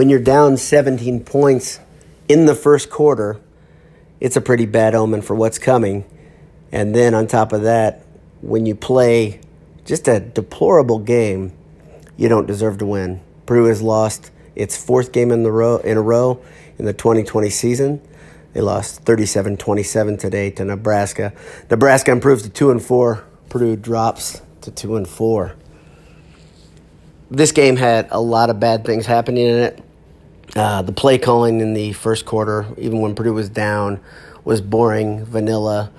when you're down 17 points in the first quarter, it's a pretty bad omen for what's coming. And then on top of that, when you play just a deplorable game, you don't deserve to win. Purdue has lost its fourth game in the row in a row in the 2020 season. They lost 37-27 today to Nebraska. Nebraska improves to 2 and 4. Purdue drops to 2 and 4. This game had a lot of bad things happening in it. Uh, the play calling in the first quarter, even when Purdue was down, was boring, vanilla.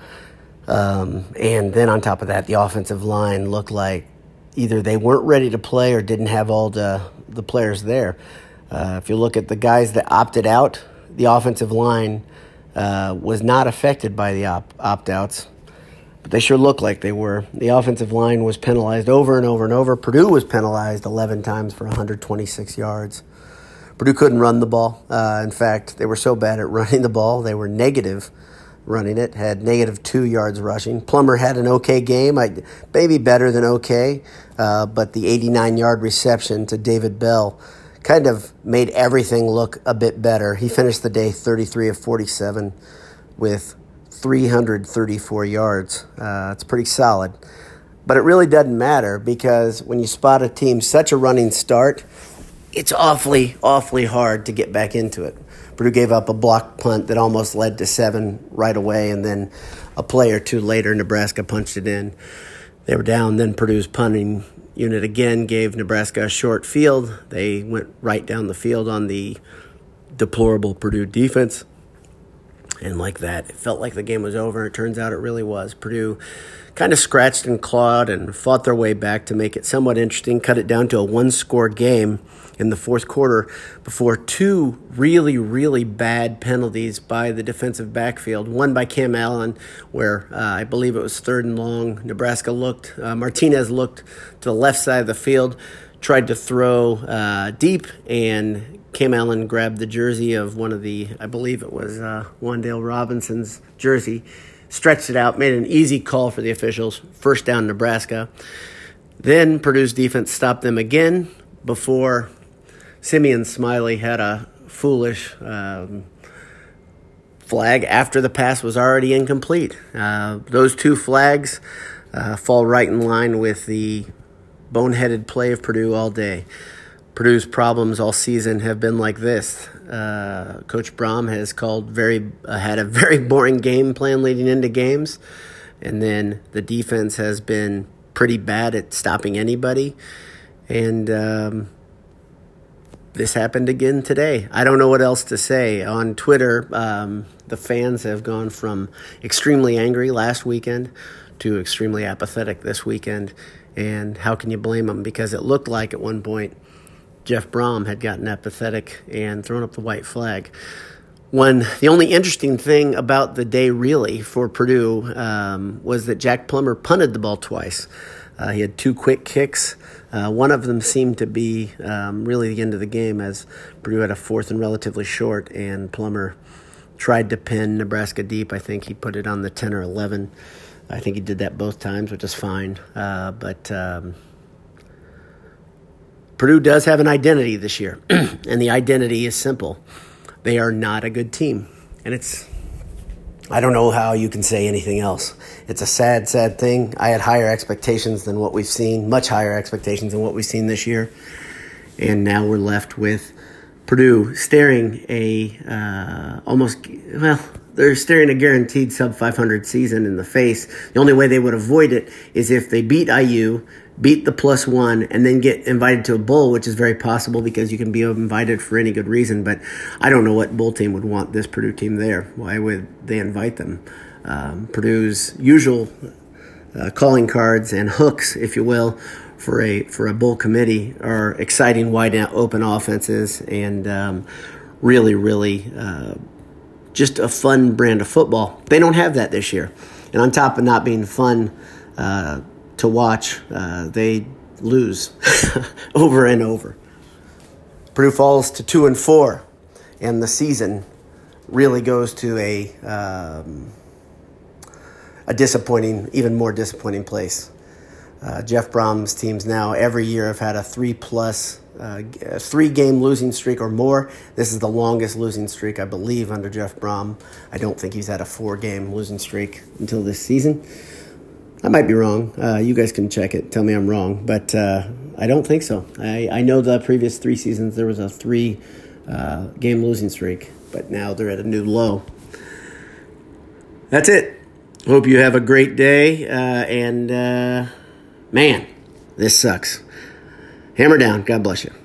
Um, and then on top of that, the offensive line looked like either they weren't ready to play or didn't have all the, the players there. Uh, if you look at the guys that opted out, the offensive line uh, was not affected by the op- opt outs, but they sure looked like they were. The offensive line was penalized over and over and over. Purdue was penalized 11 times for 126 yards. Purdue couldn't run the ball. Uh, in fact, they were so bad at running the ball, they were negative running it, had negative two yards rushing. Plummer had an okay game, I, maybe better than okay, uh, but the 89 yard reception to David Bell kind of made everything look a bit better. He finished the day 33 of 47 with 334 yards. Uh, it's pretty solid. But it really doesn't matter because when you spot a team such a running start, it's awfully, awfully hard to get back into it. Purdue gave up a block punt that almost led to seven right away, and then a play or two later, Nebraska punched it in. They were down. Then Purdue's punting unit again gave Nebraska a short field. They went right down the field on the deplorable Purdue defense. And like that, it felt like the game was over. It turns out it really was. Purdue kind of scratched and clawed and fought their way back to make it somewhat interesting, cut it down to a one score game in the fourth quarter before two really, really bad penalties by the defensive backfield. One by Cam Allen, where uh, I believe it was third and long. Nebraska looked, uh, Martinez looked to the left side of the field, tried to throw uh, deep, and Cam Allen grabbed the jersey of one of the, I believe it was uh, Wan'Dale Robinson's jersey, stretched it out, made an easy call for the officials, first down Nebraska. Then Purdue's defense stopped them again before Simeon Smiley had a foolish um, flag after the pass was already incomplete. Uh, those two flags uh, fall right in line with the boneheaded play of Purdue all day. Purdue's problems all season have been like this. Uh, Coach Brohm has called very uh, had a very boring game plan leading into games, and then the defense has been pretty bad at stopping anybody, and um, this happened again today. I don't know what else to say. On Twitter, um, the fans have gone from extremely angry last weekend to extremely apathetic this weekend. And how can you blame them? Because it looked like at one point Jeff Brohm had gotten apathetic and thrown up the white flag. When the only interesting thing about the day, really, for Purdue um, was that Jack Plummer punted the ball twice. Uh, he had two quick kicks. Uh, one of them seemed to be um, really the end of the game as Purdue had a fourth and relatively short, and Plummer tried to pin Nebraska deep. I think he put it on the 10 or 11. I think he did that both times, which is fine. Uh, but um, Purdue does have an identity this year, and the identity is simple they are not a good team. And it's I don't know how you can say anything else. It's a sad, sad thing. I had higher expectations than what we've seen, much higher expectations than what we've seen this year. And now we're left with Purdue staring a uh, almost, well, they're staring a guaranteed sub 500 season in the face. The only way they would avoid it is if they beat IU, beat the plus one, and then get invited to a bowl, which is very possible because you can be invited for any good reason. But I don't know what bowl team would want this Purdue team there. Why would they invite them? Um, Purdue's usual uh, calling cards and hooks, if you will, for a for a bowl committee are exciting, wide open offenses and um, really, really uh, just a fun brand of football. They don't have that this year, and on top of not being fun. Uh, to watch, uh, they lose over and over. Purdue falls to two and four, and the season really goes to a um, a disappointing, even more disappointing place. Uh, Jeff Brohm's teams now every year have had a three plus uh, three game losing streak or more. This is the longest losing streak, I believe, under Jeff Brohm. I don't think he's had a four game losing streak until this season. I might be wrong. Uh, you guys can check it. Tell me I'm wrong. But uh, I don't think so. I, I know the previous three seasons there was a three uh, game losing streak, but now they're at a new low. That's it. Hope you have a great day. Uh, and man, this sucks. Hammer down. God bless you.